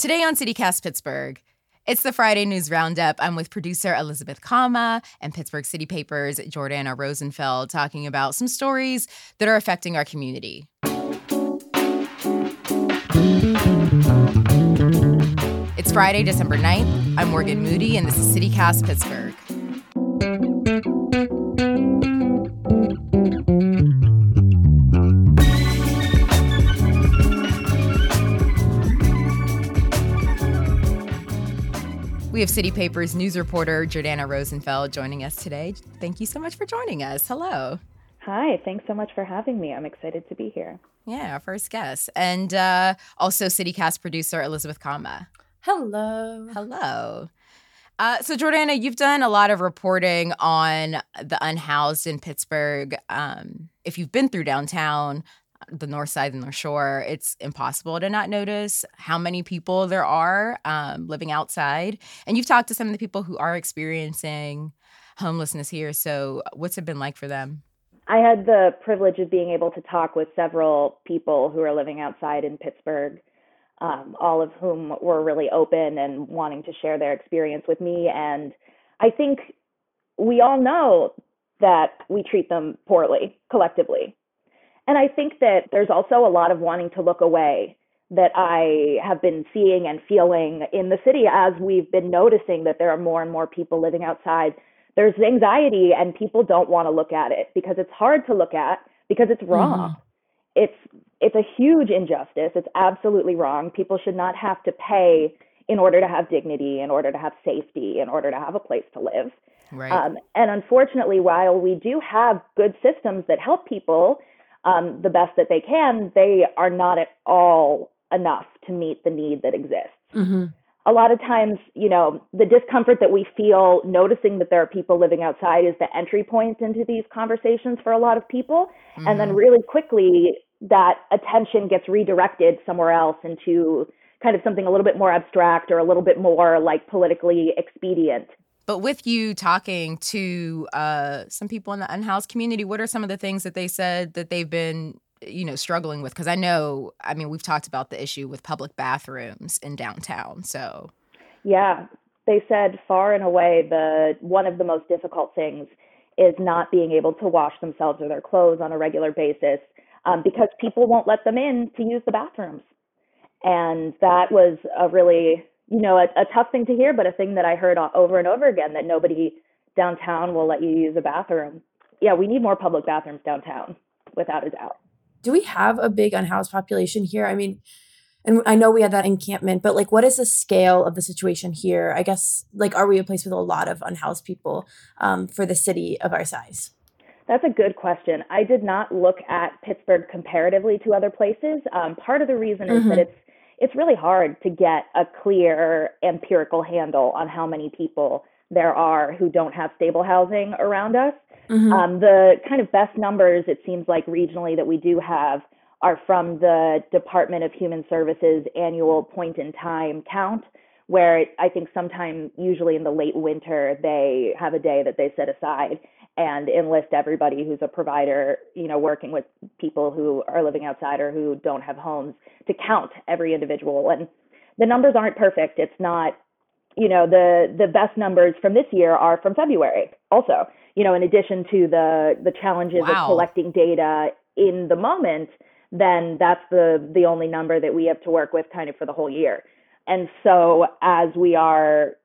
Today on CityCast Pittsburgh, it's the Friday News Roundup. I'm with producer Elizabeth Kauma and Pittsburgh City Papers Jordana Rosenfeld talking about some stories that are affecting our community. It's Friday, December 9th. I'm Morgan Moody, and this is CityCast Pittsburgh. We have City Papers news reporter Jordana Rosenfeld joining us today. Thank you so much for joining us. Hello. Hi, thanks so much for having me. I'm excited to be here. Yeah, our first guest. And uh, also CityCast producer Elizabeth Kauma. Hello. Hello. Uh, so, Jordana, you've done a lot of reporting on the unhoused in Pittsburgh. Um, if you've been through downtown, the north side and the shore, it's impossible to not notice how many people there are um, living outside. And you've talked to some of the people who are experiencing homelessness here. So, what's it been like for them? I had the privilege of being able to talk with several people who are living outside in Pittsburgh, um, all of whom were really open and wanting to share their experience with me. And I think we all know that we treat them poorly collectively. And I think that there's also a lot of wanting to look away that I have been seeing and feeling in the city as we've been noticing that there are more and more people living outside. There's anxiety and people don't want to look at it because it's hard to look at because it's wrong. Mm-hmm. It's it's a huge injustice. It's absolutely wrong. People should not have to pay in order to have dignity, in order to have safety, in order to have a place to live. Right. Um, and unfortunately, while we do have good systems that help people, um, the best that they can, they are not at all enough to meet the need that exists. Mm-hmm. A lot of times, you know, the discomfort that we feel noticing that there are people living outside is the entry point into these conversations for a lot of people. Mm-hmm. And then mm-hmm. really quickly, that attention gets redirected somewhere else into kind of something a little bit more abstract or a little bit more like politically expedient. But with you talking to uh, some people in the unhoused community, what are some of the things that they said that they've been, you know, struggling with? Because I know, I mean, we've talked about the issue with public bathrooms in downtown. So, yeah, they said far and away the one of the most difficult things is not being able to wash themselves or their clothes on a regular basis um, because people won't let them in to use the bathrooms. And that was a really you know, a, a tough thing to hear, but a thing that I heard over and over again that nobody downtown will let you use a bathroom. Yeah, we need more public bathrooms downtown, without a doubt. Do we have a big unhoused population here? I mean, and I know we had that encampment, but like, what is the scale of the situation here? I guess, like, are we a place with a lot of unhoused people um, for the city of our size? That's a good question. I did not look at Pittsburgh comparatively to other places. Um, part of the reason is mm-hmm. that it's it's really hard to get a clear empirical handle on how many people there are who don't have stable housing around us. Mm-hmm. Um, the kind of best numbers it seems like regionally that we do have are from the Department of Human Services annual point in time count, where it, I think sometime, usually in the late winter, they have a day that they set aside and enlist everybody who's a provider, you know, working with people who are living outside or who don't have homes to count every individual. And the numbers aren't perfect. It's not, you know, the the best numbers from this year are from February also. You know, in addition to the the challenges wow. of collecting data in the moment, then that's the the only number that we have to work with kind of for the whole year. And so as we are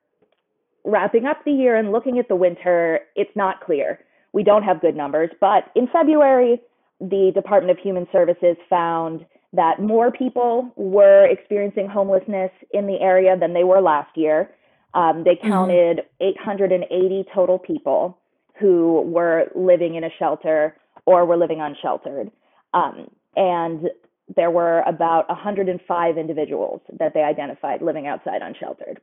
wrapping up the year and looking at the winter, it's not clear. We don't have good numbers, but in February, the Department of Human Services found that more people were experiencing homelessness in the area than they were last year. Um, they mm-hmm. counted mm-hmm. 880 total people who were living in a shelter or were living unsheltered. Um, and there were about 105 individuals that they identified living outside unsheltered.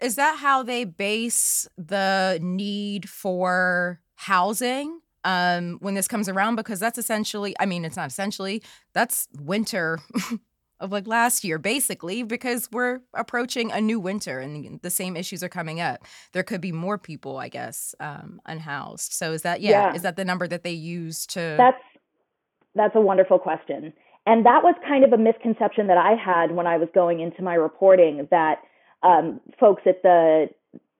Is that how they base the need for housing um, when this comes around? Because that's essentially, I mean, it's not essentially, that's winter of like last year, basically, because we're approaching a new winter and the same issues are coming up. There could be more people, I guess, um, unhoused. So is that, yeah, yeah, is that the number that they use to? That's that's a wonderful question, and that was kind of a misconception that I had when I was going into my reporting that um, folks at the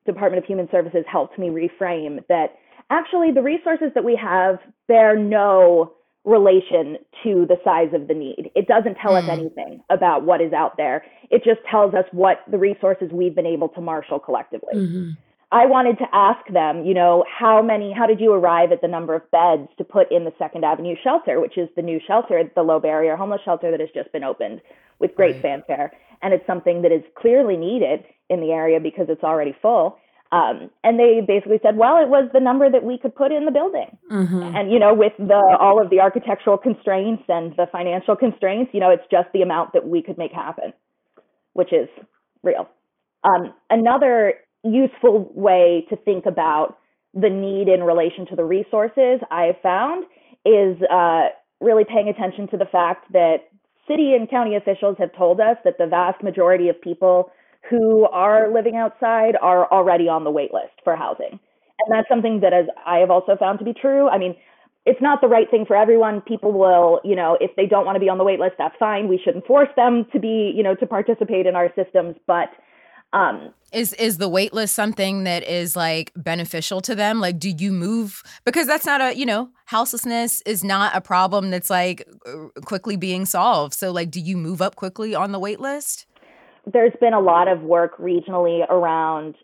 Department of Human Services helped me reframe that actually the resources that we have bear no relation to the size of the need. It doesn't tell mm. us hmm. anything about what is out there. It just tells us what the resources we've been able to marshal collectively. Mm-hmm. I wanted to ask them, you know, how many, how did you arrive at the number of beds to put in the Second Avenue shelter, which is the new shelter, the low barrier homeless shelter that has just been opened with great right. fanfare. And it's something that is clearly needed in the area because it's already full. Um, and they basically said, well, it was the number that we could put in the building. Mm-hmm. And, you know, with the, all of the architectural constraints and the financial constraints, you know, it's just the amount that we could make happen, which is real. Um, another useful way to think about the need in relation to the resources I have found is uh, really paying attention to the fact that city and county officials have told us that the vast majority of people who are living outside are already on the wait list for housing. And that's something that as I have also found to be true. I mean, it's not the right thing for everyone. People will, you know, if they don't want to be on the wait list, that's fine. We shouldn't force them to be, you know, to participate in our systems. But um, is is the wait list something that is like beneficial to them? Like, do you move because that's not a you know houselessness is not a problem that's like quickly being solved. So, like, do you move up quickly on the wait list? there's been a lot of work regionally around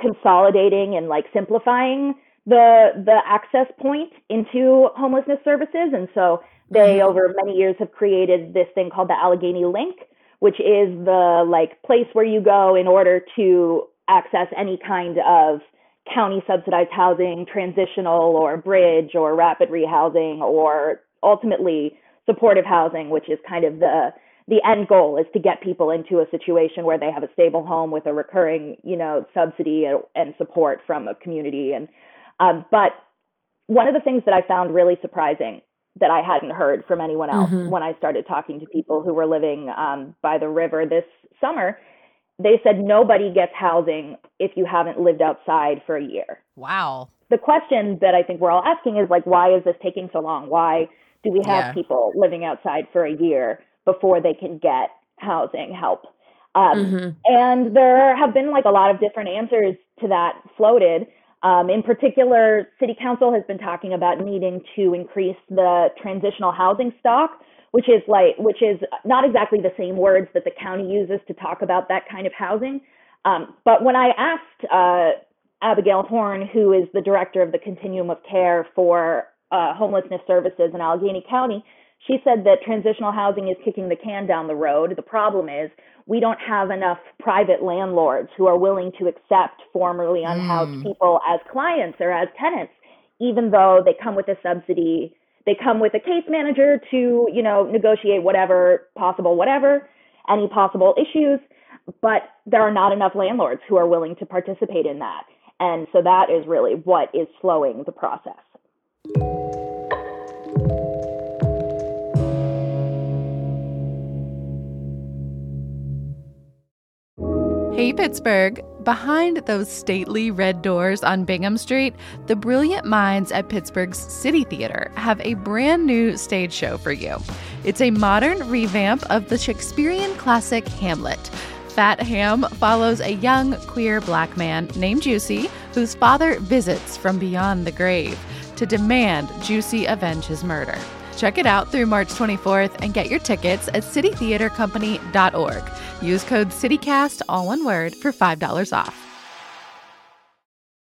consolidating and like simplifying the the access point into homelessness services and so they mm-hmm. over many years have created this thing called the Allegheny Link which is the like place where you go in order to access any kind of county subsidized housing transitional or bridge or rapid rehousing or ultimately supportive housing which is kind of the the end goal is to get people into a situation where they have a stable home with a recurring, you know, subsidy and support from a community. And um, but one of the things that I found really surprising that I hadn't heard from anyone else mm-hmm. when I started talking to people who were living um, by the river this summer, they said nobody gets housing if you haven't lived outside for a year. Wow. The question that I think we're all asking is like, why is this taking so long? Why do we have yeah. people living outside for a year? before they can get housing help. Um, mm-hmm. And there have been like a lot of different answers to that floated. Um, in particular, City Council has been talking about needing to increase the transitional housing stock, which is like which is not exactly the same words that the county uses to talk about that kind of housing. Um, but when I asked uh, Abigail Horn, who is the director of the Continuum of Care for uh, Homelessness Services in Allegheny County, she said that transitional housing is kicking the can down the road. The problem is we don't have enough private landlords who are willing to accept formerly unhoused mm. people as clients or as tenants, even though they come with a subsidy. They come with a case manager to, you know, negotiate whatever possible, whatever, any possible issues. But there are not enough landlords who are willing to participate in that. And so that is really what is slowing the process. Hey, Pittsburgh. Behind those stately red doors on Bingham Street, the brilliant minds at Pittsburgh's City Theater have a brand new stage show for you. It's a modern revamp of the Shakespearean classic Hamlet. Fat Ham follows a young queer black man named Juicy, whose father visits from beyond the grave to demand Juicy avenge his murder. Check it out through March 24th and get your tickets at citytheatercompany.org. Use code CityCast, all one word, for $5 off.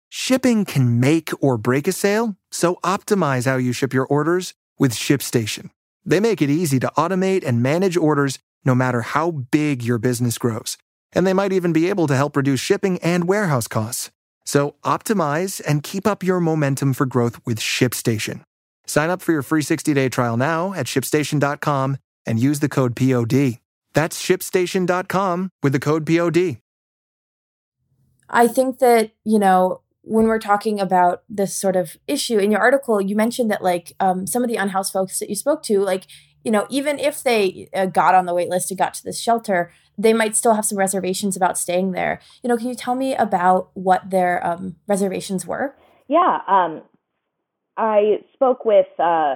Shipping can make or break a sale, so optimize how you ship your orders with ShipStation. They make it easy to automate and manage orders no matter how big your business grows. And they might even be able to help reduce shipping and warehouse costs. So optimize and keep up your momentum for growth with ShipStation. Sign up for your free 60-day trial now at shipstation.com and use the code POD. That's shipstation.com with the code POD. I think that, you know, when we're talking about this sort of issue in your article, you mentioned that like um, some of the unhoused folks that you spoke to, like, you know, even if they uh, got on the wait list and got to this shelter, they might still have some reservations about staying there. You know, can you tell me about what their um, reservations were? Yeah, um, I spoke with uh,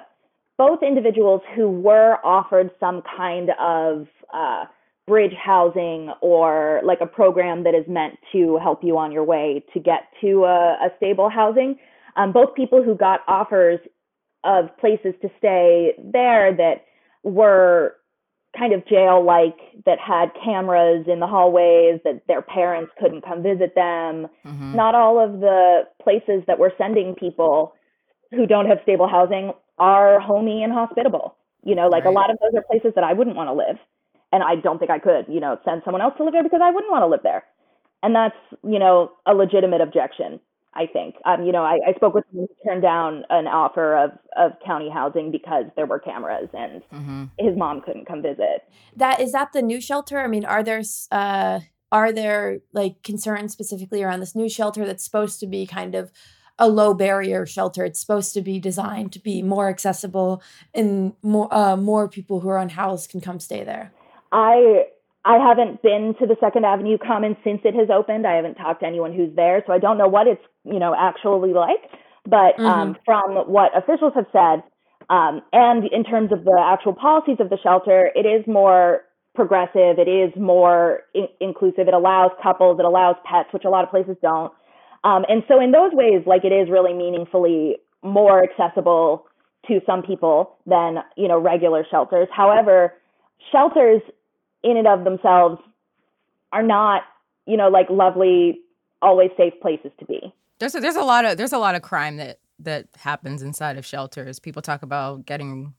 both individuals who were offered some kind of uh, bridge housing or like a program that is meant to help you on your way to get to a, a stable housing. Um, both people who got offers of places to stay there that were kind of jail like that had cameras in the hallways that their parents couldn't come visit them. Mm-hmm. Not all of the places that we're sending people who don't have stable housing are homey and hospitable. You know, like right. a lot of those are places that I wouldn't want to live and I don't think I could, you know, send someone else to live there because I wouldn't want to live there. And that's, you know, a legitimate objection, I think. Um, you know, I, I spoke with someone who turned down an offer of, of county housing because there were cameras and mm-hmm. his mom couldn't come visit. That is that the new shelter? I mean, are there uh are there like concerns specifically around this new shelter that's supposed to be kind of a low barrier shelter. It's supposed to be designed to be more accessible, and more uh, more people who are unhoused can come stay there. I I haven't been to the Second Avenue Commons since it has opened. I haven't talked to anyone who's there, so I don't know what it's you know actually like. But mm-hmm. um, from what officials have said, um, and in terms of the actual policies of the shelter, it is more progressive. It is more in- inclusive. It allows couples. It allows pets, which a lot of places don't. Um, and so in those ways, like it is really meaningfully more accessible to some people than you know regular shelters. However, shelters in and of themselves are not, you know, like lovely, always safe places to be. There's a, there's a lot of there's a lot of crime that that happens inside of shelters. People talk about getting,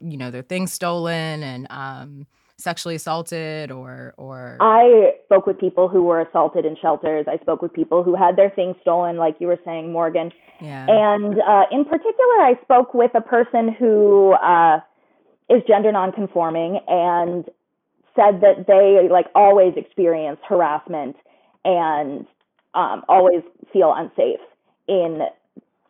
you know, their things stolen and um, sexually assaulted or or. I spoke with people who were assaulted in shelters. I spoke with people who had their things stolen, like you were saying, Morgan. Yeah. And uh, in particular, I spoke with a person who uh, is gender nonconforming and said that they like always experience harassment and um, always feel unsafe in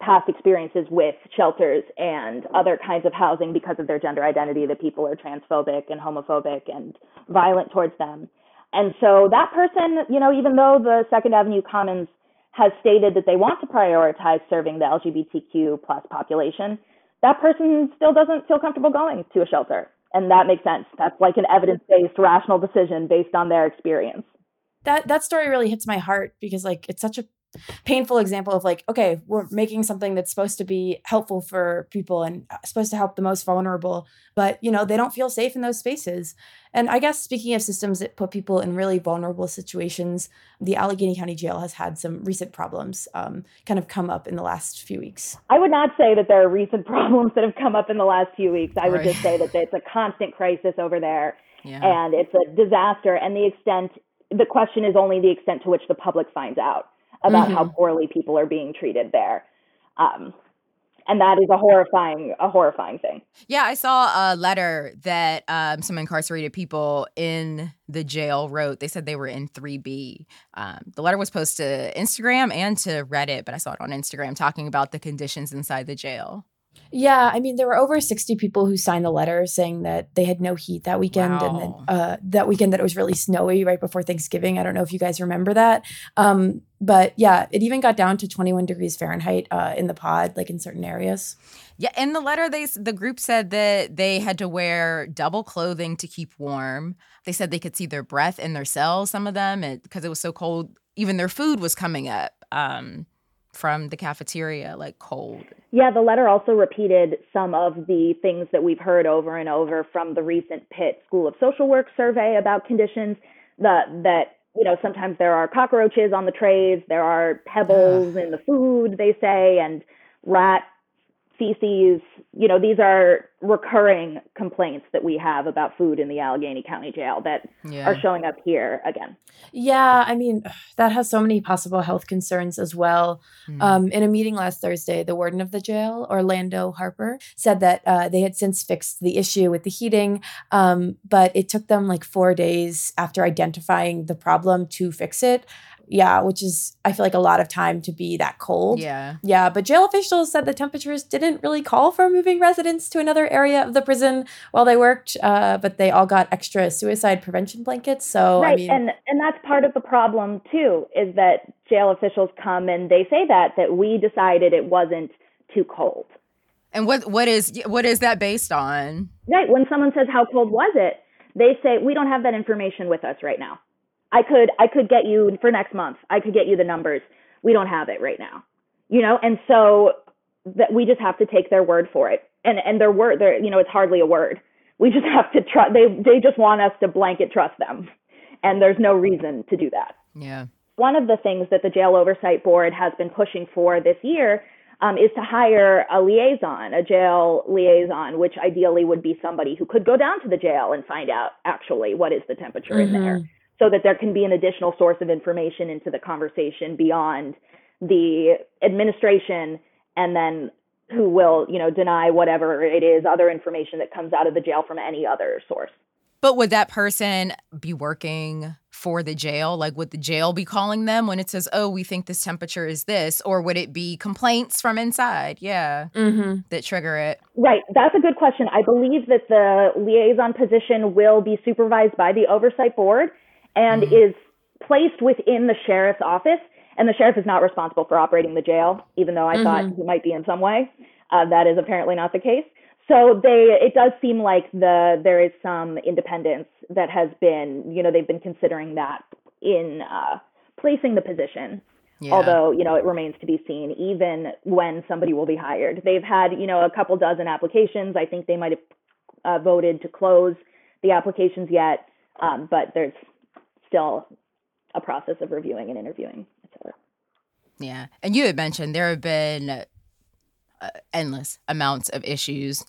past experiences with shelters and other kinds of housing because of their gender identity that people are transphobic and homophobic and violent towards them. And so that person, you know, even though the Second Avenue Commons has stated that they want to prioritize serving the LGBTQ plus population, that person still doesn't feel comfortable going to a shelter and that makes sense. That's like an evidence-based, rational decision based on their experience. That that story really hits my heart because like it's such a painful example of like okay we're making something that's supposed to be helpful for people and uh, supposed to help the most vulnerable but you know they don't feel safe in those spaces and i guess speaking of systems that put people in really vulnerable situations the allegheny county jail has had some recent problems um, kind of come up in the last few weeks i would not say that there are recent problems that have come up in the last few weeks i would right. just say that it's a constant crisis over there yeah. and it's a disaster and the extent the question is only the extent to which the public finds out about mm-hmm. how poorly people are being treated there. Um, and that is a horrifying a horrifying thing yeah i saw a letter that um, some incarcerated people in the jail wrote they said they were in 3b um, the letter was posted to instagram and to reddit but i saw it on instagram talking about the conditions inside the jail yeah, I mean, there were over 60 people who signed the letter saying that they had no heat that weekend wow. and then uh, that weekend that it was really snowy right before Thanksgiving. I don't know if you guys remember that. Um, but yeah, it even got down to 21 degrees Fahrenheit uh, in the pod, like in certain areas. Yeah, in the letter, they the group said that they had to wear double clothing to keep warm. They said they could see their breath in their cells, some of them, because it, it was so cold. Even their food was coming up. Um, from the cafeteria, like cold. Yeah, the letter also repeated some of the things that we've heard over and over from the recent Pitt School of Social Work survey about conditions. That that you know sometimes there are cockroaches on the trays, there are pebbles in the food, they say, and rat feces. You know, these are recurring complaints that we have about food in the Allegheny County Jail that Yeah. are showing up here again. Yeah, I mean, that has so many possible health concerns as well. Mm. Um, in a meeting last Thursday, the warden of the jail, Orlando Harper, said that uh, they had since fixed the issue with the heating, um, but it took them like four days after identifying the problem to fix it. Yeah, which is, I feel like, a lot of time to be that cold. yeah. Yeah, but jail officials said the temperatures didn't really call for moving residents to another area of the prison while they worked, uh, but they all got extra suicide prevention blankets. So, right, I mean, and and that's part of the problem too, is that jail officials come and they say that that we decided it wasn't too cold. And what what is what is that based on? Right. When someone says how cold was it, they say we don't have that information with us right now. I could I could get you for next month. I could get you the numbers. We don't have it right now. You know, and so that we just have to take their word for it. And and their word, their you know, it's hardly a word. We just have to trust. They they just want us to blanket trust them, and there's no reason to do that. Yeah. One of the things that the Jail Oversight Board has been pushing for this year um, is to hire a liaison, a jail liaison, which ideally would be somebody who could go down to the jail and find out actually what is the temperature in there, so that there can be an additional source of information into the conversation beyond the administration and then who will, you know, deny whatever it is, other information that comes out of the jail from any other source. But would that person be working for the jail? Like, would the jail be calling them when it says, "Oh, we think this temperature is this," or would it be complaints from inside? Yeah, hmm that trigger it. Right. That's a good question. I believe that the liaison position will be supervised by the oversight board and is placed within the sheriff's office. And the sheriff is not responsible for operating the jail, even though I thought he might be in some way. Uh, that is apparently not the case. So they, it does seem like the there is some independence that has been, you know, they've been considering that in uh, placing the position Yeah. although you know it remains to be seen even when somebody will be hired they've had you know a couple dozen applications i think they might have uh, voted to close the applications yet um, but there's still a process of reviewing and interviewing et cetera Yeah. And you had mentioned there have been uh, endless amounts of issues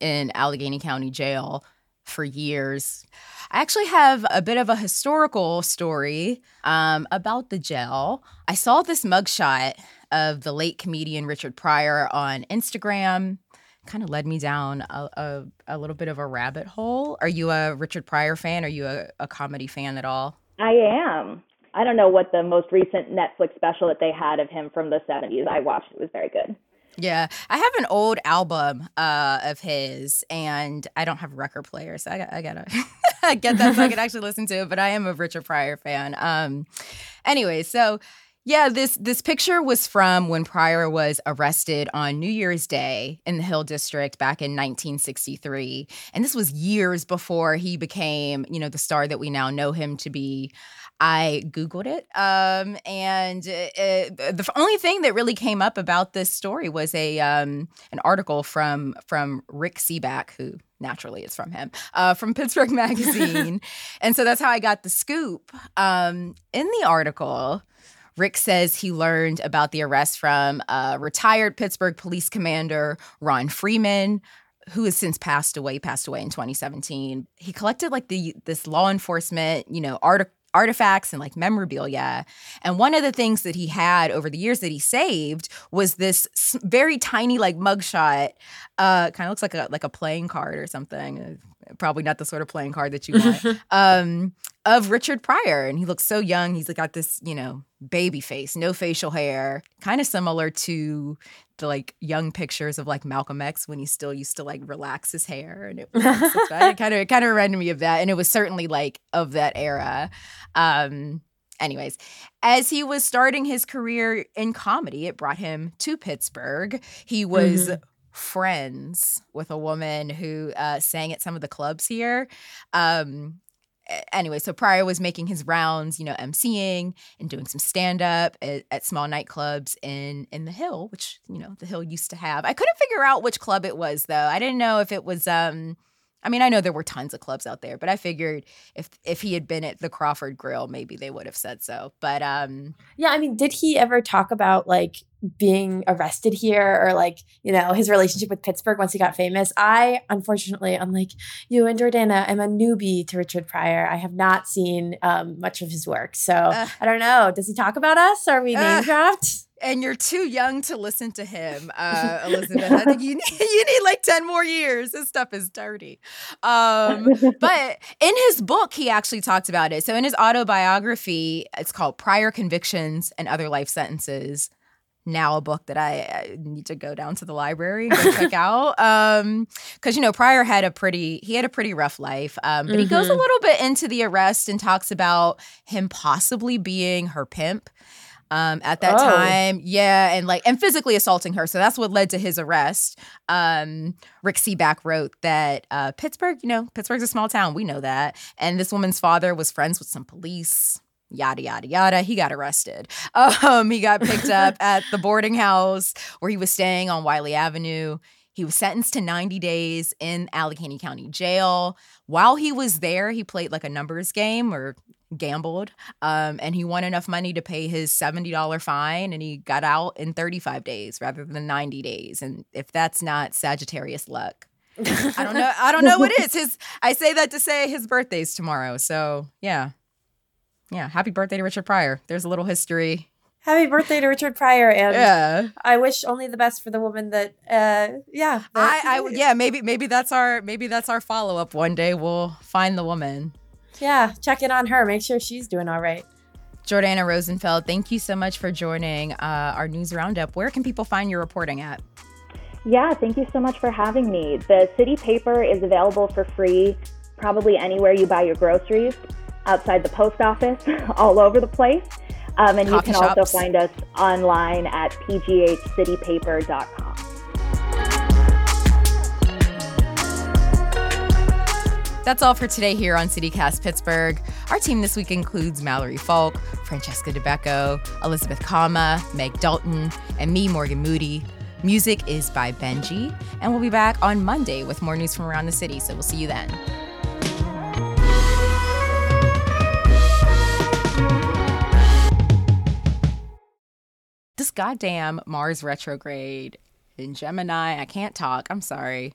in Allegheny County Jail for years. I actually have a bit of a historical story um, about the jail. I saw this mugshot of the late comedian Richard Pryor on Instagram. Kind of led me down a, a, a little bit of a rabbit hole. Are you a Richard Pryor fan? Are you a, a comedy fan at all? I am. I don't know what the most recent netflix special that they had of him from the 70s i watched it. Was very good. Yeah, I have an old album uh, of his, and I don't have a record player, so I, got, I gotta get that so I can actually listen to it. But I am a Richard Pryor fan. Um, anyway, so yeah, this this picture was from when Pryor was arrested on New Year's Day in the Hill District back in 1963, and this was years before he became, you know, the star that we now know him to be. I Googled it. Um, and uh, the only thing that really came up about this story was a um, an article from from Rick Sebak, who naturally is from him, uh, from Pittsburgh Magazine. and so that's how I got the scoop. Um, in the article, Rick says he learned about the arrest from uh, retired Pittsburgh police commander Ron Freeman, who has since passed away, passed away in 2017. He collected like the this law enforcement, you know, art- artifacts and like memorabilia. And one of the things that he had over the years that he saved was this very tiny like mugshot. Uh, kind of looks like a like a playing card or something. Uh, Probably not the sort of playing card that you want. um, of Richard Pryor, and he looks so young. He's got this, you know, baby face, no facial hair, kind of similar to the like young pictures of like Malcolm X when he still used to like relax his hair, and it was it kind of it kind of reminded me of that, and it was certainly like of that era. Um, anyways, as he was starting his career in comedy, it brought him to Pittsburgh. He was. Friends with a woman who uh, sang at some of the clubs here. Um, anyway, so Pryor was making his rounds, you know, emceeing and doing some stand up at, at small nightclubs in in the Hill, which you know the Hill used to have. I couldn't figure out which club it was though. I didn't know if it was. um I mean, I know there were tons of clubs out there, but I figured if if he had been at the Crawford Grill, maybe they would have said so. But um Yeah, I mean, did he ever talk about like being arrested here or like, you know, his relationship with Pittsburgh once he got famous. I, unfortunately, unlike you and Jordana, am a newbie to Richard Pryor. I have not seen um, much of his work. So uh, I don't know. Does he talk about us? Are we name dropped? and you're too young to listen to him, uh, Elizabeth. I think you need, you need like 10 more years. His stuff is dirty. Um, but in his book, he actually talked about it. So in his autobiography, it's called Pryor Convictions and Other Life Sentences. Now a book that I, I need to go down to the library and check out. Um, because you know, Pryor had a pretty he had a pretty rough life. Um, but mm-hmm. he goes a mm-hmm. little bit into the arrest and talks about him possibly being her pimp um, at that oh. time. Yeah, and like and physically assaulting her. So that's what led to his arrest. Um, Rick Sebak wrote that uh, Pittsburgh, you know, Pittsburgh's a small town. We know that. And this woman's father was friends with some police. Yada yada yada. He got arrested. Um, he got picked up at the boarding house where he was staying on Wylie Avenue. He was sentenced to 90 days in Allegheny County Jail. While he was there, he played like a numbers game or gambled um, and he won enough money to pay his $70 fine and he got out in 35 days rather than 90 days and if that's not sagittarius luck i don't know i don't know what is his i say that to say his birthday's tomorrow so yeah yeah happy birthday to richard pryor there's a little history Happy birthday to Richard Pryor, and yeah. I wish only the best for the woman that. Uh, yeah, I, I, yeah, maybe, maybe that's our, maybe that's our follow up. One day we'll find the woman. Yeah, check in on her. Make sure she's doing all right. Jordana Rosenfeld, thank you so much for joining uh, our news roundup. Where can people find your reporting at? Yeah, thank you so much for having me. The city paper is available for free probably anywhere you buy your groceries, outside the post office, all over the place. Um, and Coffee you can shops. also find us online at pghcitypaper.com. That's all for today here on CityCast Pittsburgh. Our team this week includes Mallory Falk, Francesca Dabecco, Elizabeth Kauma, Meg Dalton, and me, Morgan Moody. Music is by Benji, and we'll be back on Monday with more news from around the city, so we'll see you then. Goddamn Mars retrograde in Gemini, I can't talk. I'm sorry.